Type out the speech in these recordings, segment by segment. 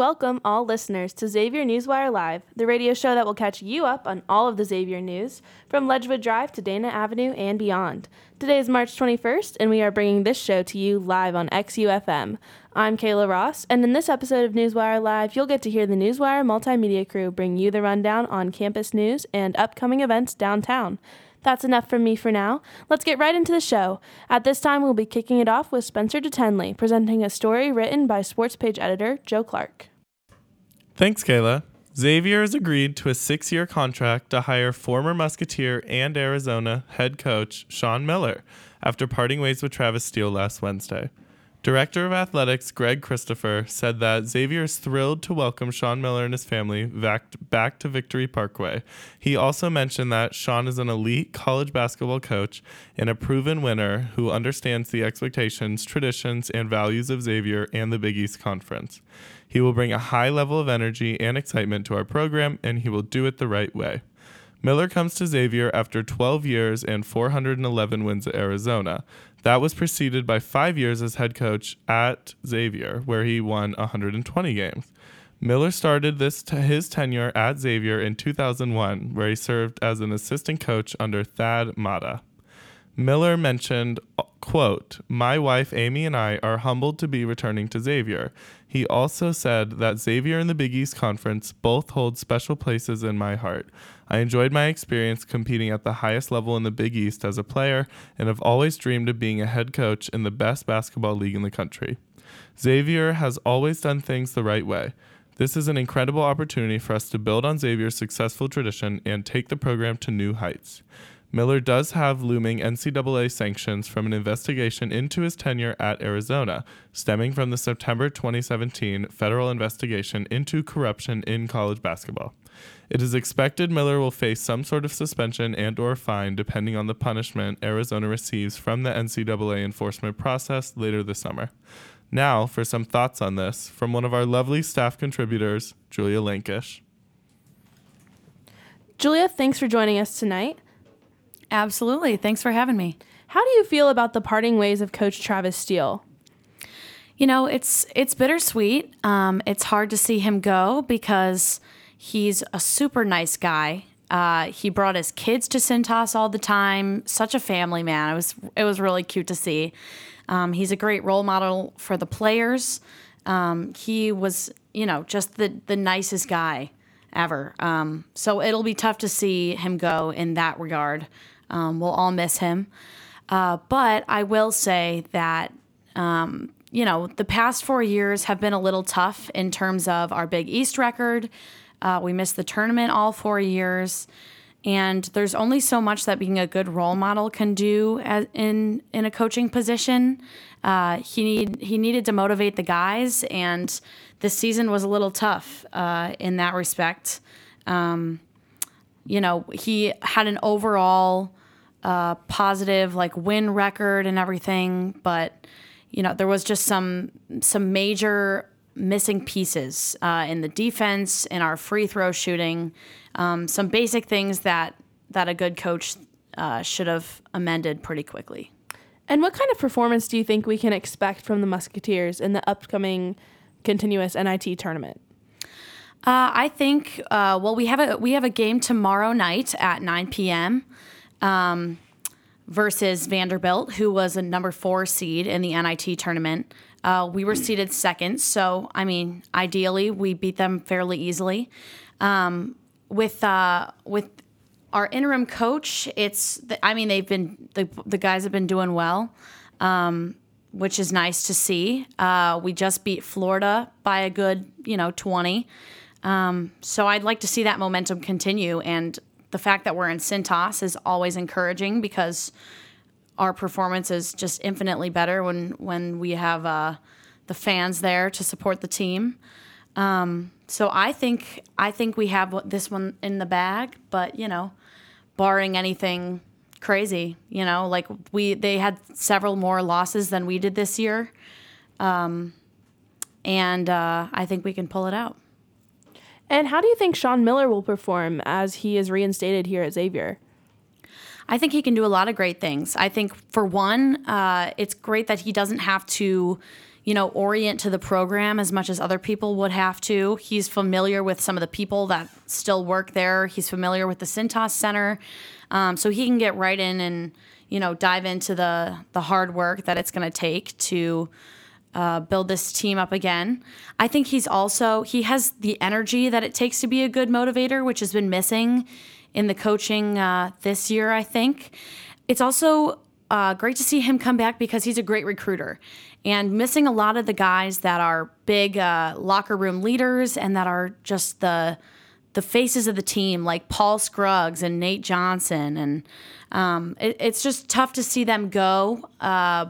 Welcome, all listeners, to Xavier Newswire Live, the radio show that will catch you up on all of the Xavier news from Ledgewood Drive to Dana Avenue and beyond. Today is March 21st, and we are bringing this show to you live on XUFM. I'm Kayla Ross, and in this episode of Newswire Live, you'll get to hear the Newswire multimedia crew bring you the rundown on campus news and upcoming events downtown. That's enough from me for now. Let's get right into the show. At this time, we'll be kicking it off with Spencer DeTenley presenting a story written by sports page editor Joe Clark. Thanks, Kayla. Xavier has agreed to a six year contract to hire former Musketeer and Arizona head coach Sean Miller after parting ways with Travis Steele last Wednesday. Director of Athletics Greg Christopher said that Xavier is thrilled to welcome Sean Miller and his family back, back to Victory Parkway. He also mentioned that Sean is an elite college basketball coach and a proven winner who understands the expectations, traditions, and values of Xavier and the Big East Conference. He will bring a high level of energy and excitement to our program, and he will do it the right way. Miller comes to Xavier after 12 years and 411 wins at Arizona. That was preceded by five years as head coach at Xavier, where he won 120 games. Miller started this t- his tenure at Xavier in 2001, where he served as an assistant coach under Thad Matta. Miller mentioned, quote, My wife Amy and I are humbled to be returning to Xavier. He also said that Xavier and the Big East Conference both hold special places in my heart. I enjoyed my experience competing at the highest level in the Big East as a player and have always dreamed of being a head coach in the best basketball league in the country. Xavier has always done things the right way. This is an incredible opportunity for us to build on Xavier's successful tradition and take the program to new heights. Miller does have looming NCAA sanctions from an investigation into his tenure at Arizona, stemming from the September 2017 federal investigation into corruption in college basketball. It is expected Miller will face some sort of suspension and or fine depending on the punishment Arizona receives from the NCAA enforcement process later this summer. Now, for some thoughts on this from one of our lovely staff contributors, Julia Lankish. Julia, thanks for joining us tonight. Absolutely. Thanks for having me. How do you feel about the parting ways of Coach Travis Steele? You know, it's it's bittersweet. Um, it's hard to see him go because he's a super nice guy. Uh, he brought his kids to Cintas all the time. Such a family man. It was it was really cute to see. Um, he's a great role model for the players. Um, he was, you know, just the the nicest guy ever. Um, so it'll be tough to see him go in that regard. Um, we'll all miss him. Uh, but I will say that, um, you know, the past four years have been a little tough in terms of our Big East record. Uh, we missed the tournament all four years. And there's only so much that being a good role model can do as, in in a coaching position. Uh, he need he needed to motivate the guys, and this season was a little tough uh, in that respect. Um, you know, he had an overall uh, positive like win record and everything, but you know there was just some some major missing pieces uh, in the defense, in our free throw shooting, um, some basic things that that a good coach uh, should have amended pretty quickly. And what kind of performance do you think we can expect from the Musketeers in the upcoming continuous NIT tournament? Uh, I think uh, well we have a we have a game tomorrow night at 9 p.m. Um, versus Vanderbilt, who was a number four seed in the NIT tournament. Uh, we were seeded second, so I mean, ideally, we beat them fairly easily. Um, with uh, with our interim coach, it's the, I mean they've been the the guys have been doing well, um, which is nice to see. Uh, we just beat Florida by a good you know twenty, um, so I'd like to see that momentum continue. And the fact that we're in Cintas is always encouraging because our performance is just infinitely better when when we have uh, the fans there to support the team. Um, so I think I think we have this one in the bag, but you know, barring anything crazy, you know, like we they had several more losses than we did this year, um, and uh, I think we can pull it out. And how do you think Sean Miller will perform as he is reinstated here at Xavier? I think he can do a lot of great things. I think, for one, uh, it's great that he doesn't have to, you know, orient to the program as much as other people would have to. He's familiar with some of the people that still work there. He's familiar with the Cintas Center, um, so he can get right in and you know dive into the the hard work that it's going to take to uh, build this team up again. I think he's also he has the energy that it takes to be a good motivator, which has been missing in the coaching uh, this year. I think it's also uh, great to see him come back because he's a great recruiter and missing a lot of the guys that are big uh, locker room leaders and that are just the the faces of the team, like Paul Scruggs and Nate Johnson, and um, it, it's just tough to see them go. Uh,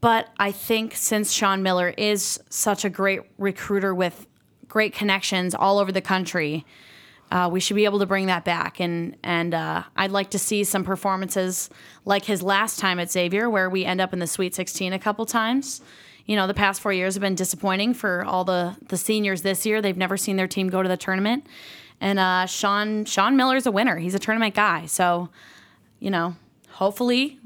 but I think since Sean Miller is such a great recruiter with great connections all over the country, uh, we should be able to bring that back. And and uh, I'd like to see some performances like his last time at Xavier, where we end up in the Sweet 16 a couple times. You know, the past four years have been disappointing for all the the seniors this year. They've never seen their team go to the tournament. And uh, Sean Sean Miller's a winner. He's a tournament guy. So, you know, hopefully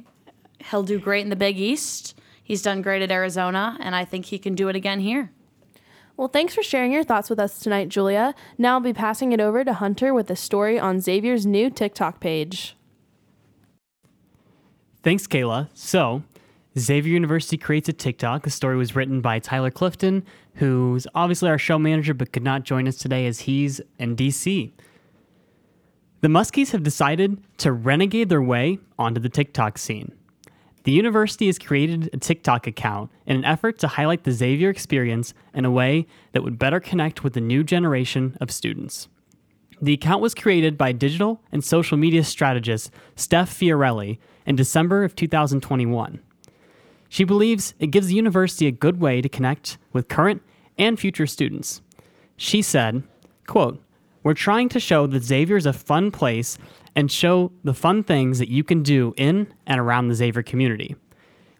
he'll do great in the Big East. He's done great at Arizona, and I think he can do it again here. Well, thanks for sharing your thoughts with us tonight, Julia. Now I'll be passing it over to Hunter with a story on Xavier's new TikTok page. Thanks, Kayla. So, Xavier University creates a TikTok. The story was written by Tyler Clifton, who's obviously our show manager but could not join us today as he's in DC. The Muskies have decided to renegade their way onto the TikTok scene. The university has created a TikTok account in an effort to highlight the Xavier experience in a way that would better connect with the new generation of students. The account was created by digital and social media strategist Steph Fiorelli in December of 2021. She believes it gives the university a good way to connect with current and future students. She said, quote, We're trying to show that Xavier is a fun place and show the fun things that you can do in and around the Xavier community.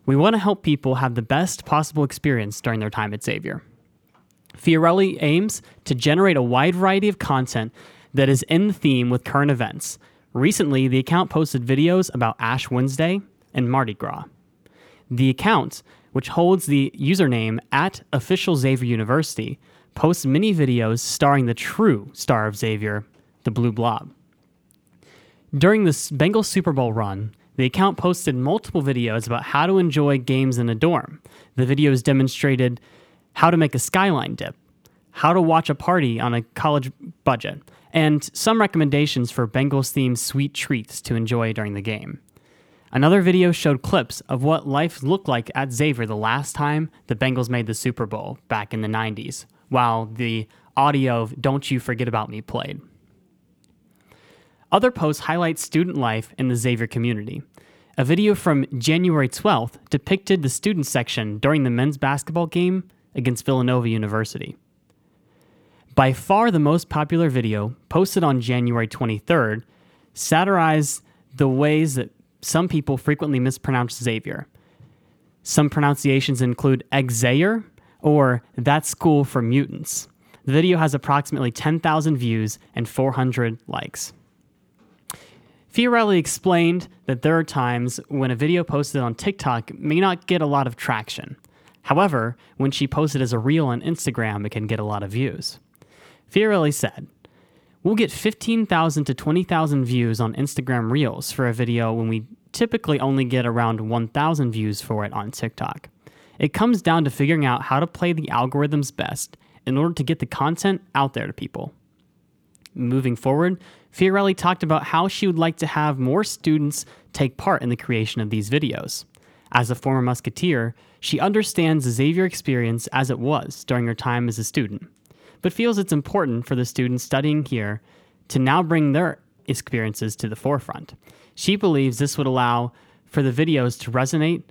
We want to help people have the best possible experience during their time at Xavier. Fiorelli aims to generate a wide variety of content that is in theme with current events. Recently, the account posted videos about Ash Wednesday and Mardi Gras. The account, which holds the username at official Xavier University, posts many videos starring the true star of Xavier, the Blue Blob. During the Bengals Super Bowl run, the account posted multiple videos about how to enjoy games in a dorm. The videos demonstrated how to make a skyline dip, how to watch a party on a college budget, and some recommendations for Bengals themed sweet treats to enjoy during the game. Another video showed clips of what life looked like at Xavier the last time the Bengals made the Super Bowl back in the 90s, while the audio of Don't You Forget About Me played. Other posts highlight student life in the Xavier community. A video from January 12th depicted the student section during the men's basketball game against Villanova University. By far the most popular video, posted on January 23rd, satirized the ways that some people frequently mispronounce Xavier. Some pronunciations include Xavier or That School for Mutants. The video has approximately 10,000 views and 400 likes. Fiorelli explained that there are times when a video posted on TikTok may not get a lot of traction. However, when she posted as a reel on Instagram, it can get a lot of views. Fiorelli said, We'll get 15,000 to 20,000 views on Instagram Reels for a video when we typically only get around 1,000 views for it on TikTok. It comes down to figuring out how to play the algorithms best in order to get the content out there to people. Moving forward, Fiorelli talked about how she would like to have more students take part in the creation of these videos. As a former Musketeer, she understands the Xavier experience as it was during her time as a student, but feels it's important for the students studying here to now bring their experiences to the forefront. She believes this would allow for the videos to resonate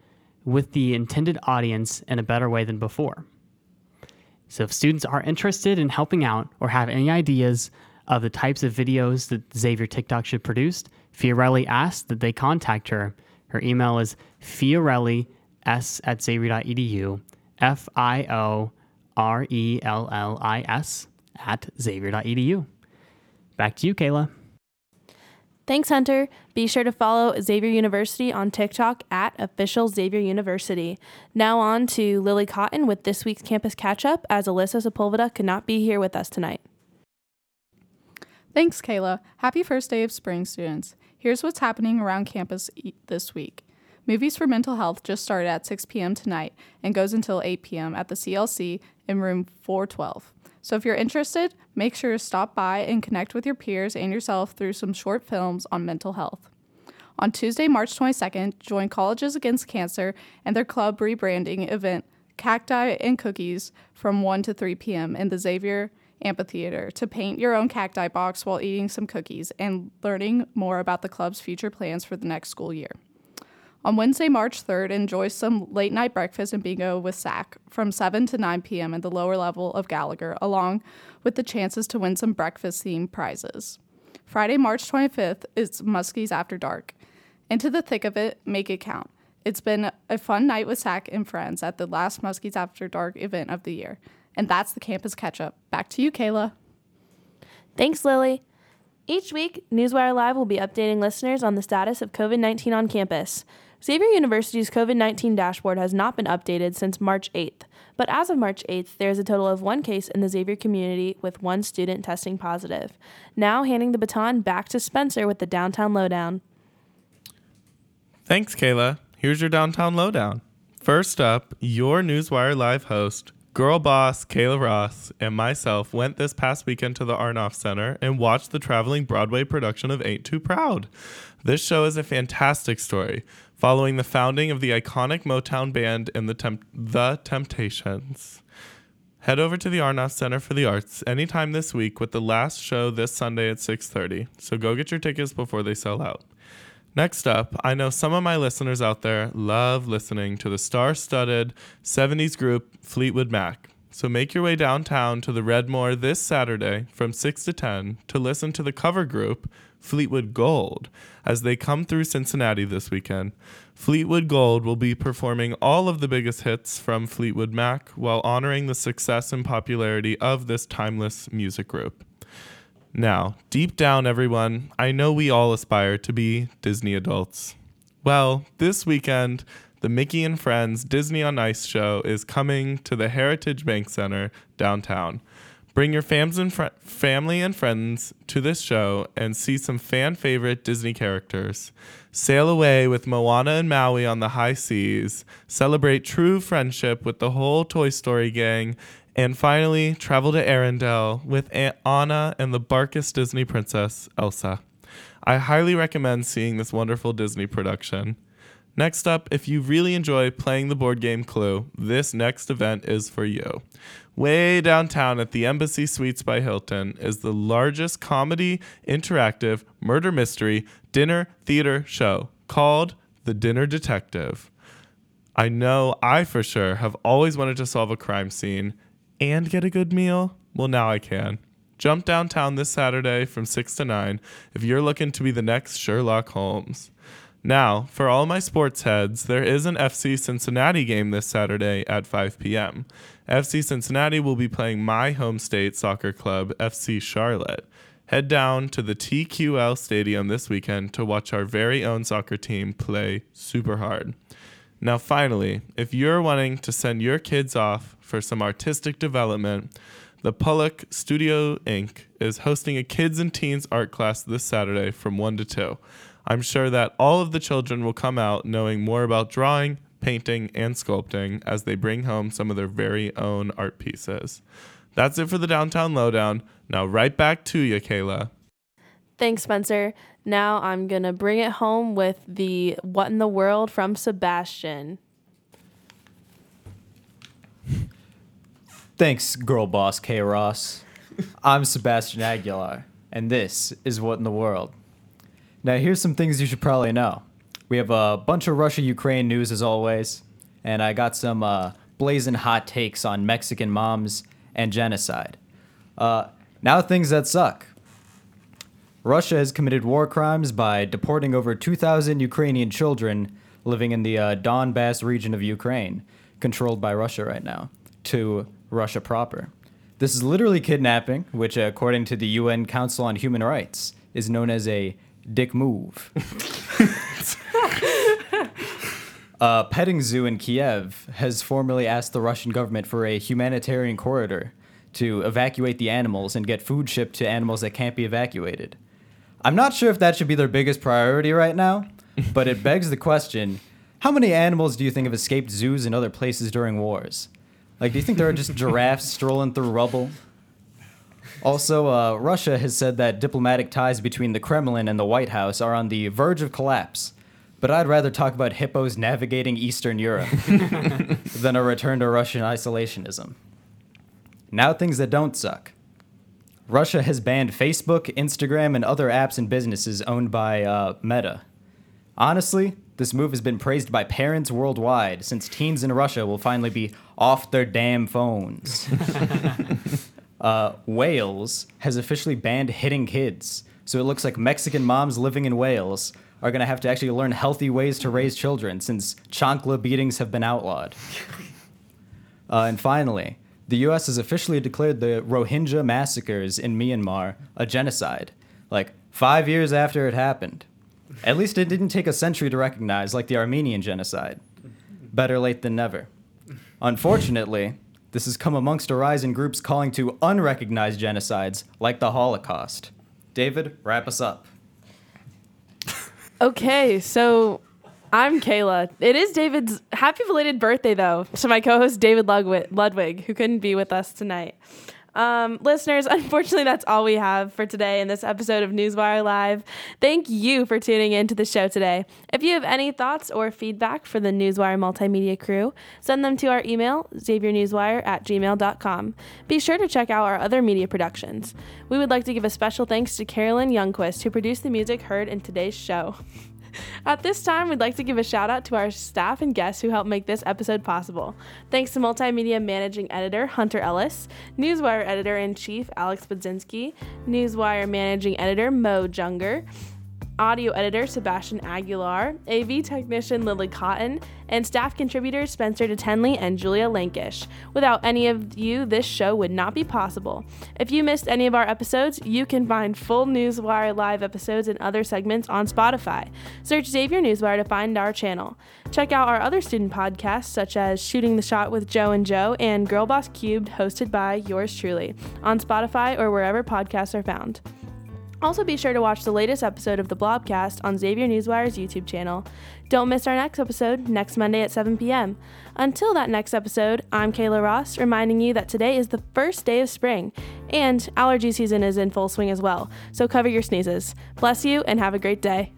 with the intended audience in a better way than before. So, if students are interested in helping out or have any ideas of the types of videos that Xavier TikTok should produce, Fiorelli asked that they contact her. Her email is fiorellis at xavier.edu, F I O R E L L I S at xavier.edu. Back to you, Kayla. Thanks, Hunter. Be sure to follow Xavier University on TikTok at official Xavier University. Now on to Lily Cotton with this week's campus catch up, as Alyssa Sepulveda could not be here with us tonight. Thanks, Kayla. Happy first day of spring, students. Here's what's happening around campus e- this week. Movies for Mental Health just started at 6 p.m. tonight and goes until 8 p.m. at the CLC in room 412. So if you're interested, make sure to stop by and connect with your peers and yourself through some short films on mental health. On Tuesday, March 22nd, join Colleges Against Cancer and their club rebranding event, Cacti and Cookies, from 1 to 3 p.m. in the Xavier Amphitheater to paint your own cacti box while eating some cookies and learning more about the club's future plans for the next school year. On Wednesday, March 3rd, enjoy some late night breakfast and bingo with SAC from 7 to 9 p.m. in the lower level of Gallagher, along with the chances to win some breakfast themed prizes. Friday, March 25th it's Muskies After Dark. Into the thick of it, make it count. It's been a fun night with SAC and friends at the last Muskies After Dark event of the year. And that's the campus catch up. Back to you, Kayla. Thanks, Lily. Each week, Newswire Live will be updating listeners on the status of COVID 19 on campus. Xavier University's COVID 19 dashboard has not been updated since March 8th, but as of March 8th, there is a total of one case in the Xavier community with one student testing positive. Now, handing the baton back to Spencer with the Downtown Lowdown. Thanks, Kayla. Here's your downtown lowdown. First up, your Newswire Live host, girl boss Kayla Ross, and myself went this past weekend to the Aronoff Center and watched the traveling Broadway production of Ain't Too Proud. This show is a fantastic story, following the founding of the iconic Motown band and the, Temp- the Temptations. Head over to the Aronoff Center for the Arts anytime this week with the last show this Sunday at 6:30. So go get your tickets before they sell out. Next up, I know some of my listeners out there love listening to the star-studded 70s group Fleetwood Mac. So make your way downtown to the Redmoor this Saturday from 6 to 10 to listen to the cover group Fleetwood Gold as they come through Cincinnati this weekend. Fleetwood Gold will be performing all of the biggest hits from Fleetwood Mac while honoring the success and popularity of this timeless music group. Now, deep down, everyone, I know we all aspire to be Disney adults. Well, this weekend, the Mickey and Friends Disney on Ice show is coming to the Heritage Bank Center downtown. Bring your fams and fr- family and friends to this show and see some fan favorite Disney characters. Sail away with Moana and Maui on the high seas. Celebrate true friendship with the whole Toy Story gang. And finally, travel to Arendelle with Aunt Anna and the Barkus Disney princess, Elsa. I highly recommend seeing this wonderful Disney production. Next up, if you really enjoy playing the board game Clue, this next event is for you. Way downtown at the Embassy Suites by Hilton is the largest comedy, interactive, murder mystery, dinner theater show called The Dinner Detective. I know I for sure have always wanted to solve a crime scene and get a good meal. Well, now I can. Jump downtown this Saturday from 6 to 9 if you're looking to be the next Sherlock Holmes. Now, for all my sports heads, there is an FC Cincinnati game this Saturday at 5 p.m. FC Cincinnati will be playing my home state soccer club, FC Charlotte. Head down to the TQL Stadium this weekend to watch our very own soccer team play super hard. Now, finally, if you're wanting to send your kids off for some artistic development, the Pollock Studio Inc. is hosting a kids and teens art class this Saturday from 1 to 2. I'm sure that all of the children will come out knowing more about drawing, painting, and sculpting as they bring home some of their very own art pieces. That's it for the Downtown Lowdown. Now, right back to you, Kayla. Thanks, Spencer. Now I'm going to bring it home with the What in the World from Sebastian. Thanks, girl boss K. Ross. I'm Sebastian Aguilar, and this is What in the World. Now, here's some things you should probably know. We have a bunch of Russia Ukraine news as always, and I got some uh, blazing hot takes on Mexican moms and genocide. Uh, now, things that suck. Russia has committed war crimes by deporting over 2,000 Ukrainian children living in the uh, Donbass region of Ukraine, controlled by Russia right now, to Russia proper. This is literally kidnapping, which, according to the UN Council on Human Rights, is known as a Dick move. a petting zoo in Kiev has formally asked the Russian government for a humanitarian corridor to evacuate the animals and get food shipped to animals that can't be evacuated. I'm not sure if that should be their biggest priority right now, but it begs the question how many animals do you think have escaped zoos and other places during wars? Like, do you think there are just giraffes strolling through rubble? Also, uh, Russia has said that diplomatic ties between the Kremlin and the White House are on the verge of collapse. But I'd rather talk about hippos navigating Eastern Europe than a return to Russian isolationism. Now, things that don't suck. Russia has banned Facebook, Instagram, and other apps and businesses owned by uh, Meta. Honestly, this move has been praised by parents worldwide since teens in Russia will finally be off their damn phones. uh, Wales has officially banned hitting kids, so it looks like Mexican moms living in Wales are going to have to actually learn healthy ways to raise children since chancla beatings have been outlawed. Uh, and finally, the US has officially declared the Rohingya massacres in Myanmar a genocide, like five years after it happened. At least it didn't take a century to recognize, like the Armenian genocide. Better late than never. Unfortunately, this has come amongst a rise in groups calling to unrecognized genocides, like the Holocaust. David, wrap us up. Okay, so I'm Kayla. It is David's happy belated birthday, though, to my co host, David Ludwig, Ludwig, who couldn't be with us tonight. Um, listeners, unfortunately, that's all we have for today in this episode of Newswire Live. Thank you for tuning in to the show today. If you have any thoughts or feedback for the Newswire multimedia crew, send them to our email, xaviernewswire at gmail.com. Be sure to check out our other media productions. We would like to give a special thanks to Carolyn Youngquist, who produced the music heard in today's show. At this time, we'd like to give a shout out to our staff and guests who helped make this episode possible. Thanks to Multimedia Managing Editor Hunter Ellis, Newswire Editor in Chief Alex Budzinski, Newswire Managing Editor Mo Junger, audio editor Sebastian Aguilar, AV technician Lily Cotton, and staff contributors Spencer DeTenley and Julia Lankish. Without any of you, this show would not be possible. If you missed any of our episodes, you can find full Newswire live episodes and other segments on Spotify. Search Xavier Newswire to find our channel. Check out our other student podcasts, such as Shooting the Shot with Joe and Joe and Girl Boss Cubed, hosted by yours truly, on Spotify or wherever podcasts are found. Also, be sure to watch the latest episode of the Blobcast on Xavier Newswire's YouTube channel. Don't miss our next episode next Monday at 7 p.m. Until that next episode, I'm Kayla Ross, reminding you that today is the first day of spring, and allergy season is in full swing as well, so cover your sneezes. Bless you and have a great day.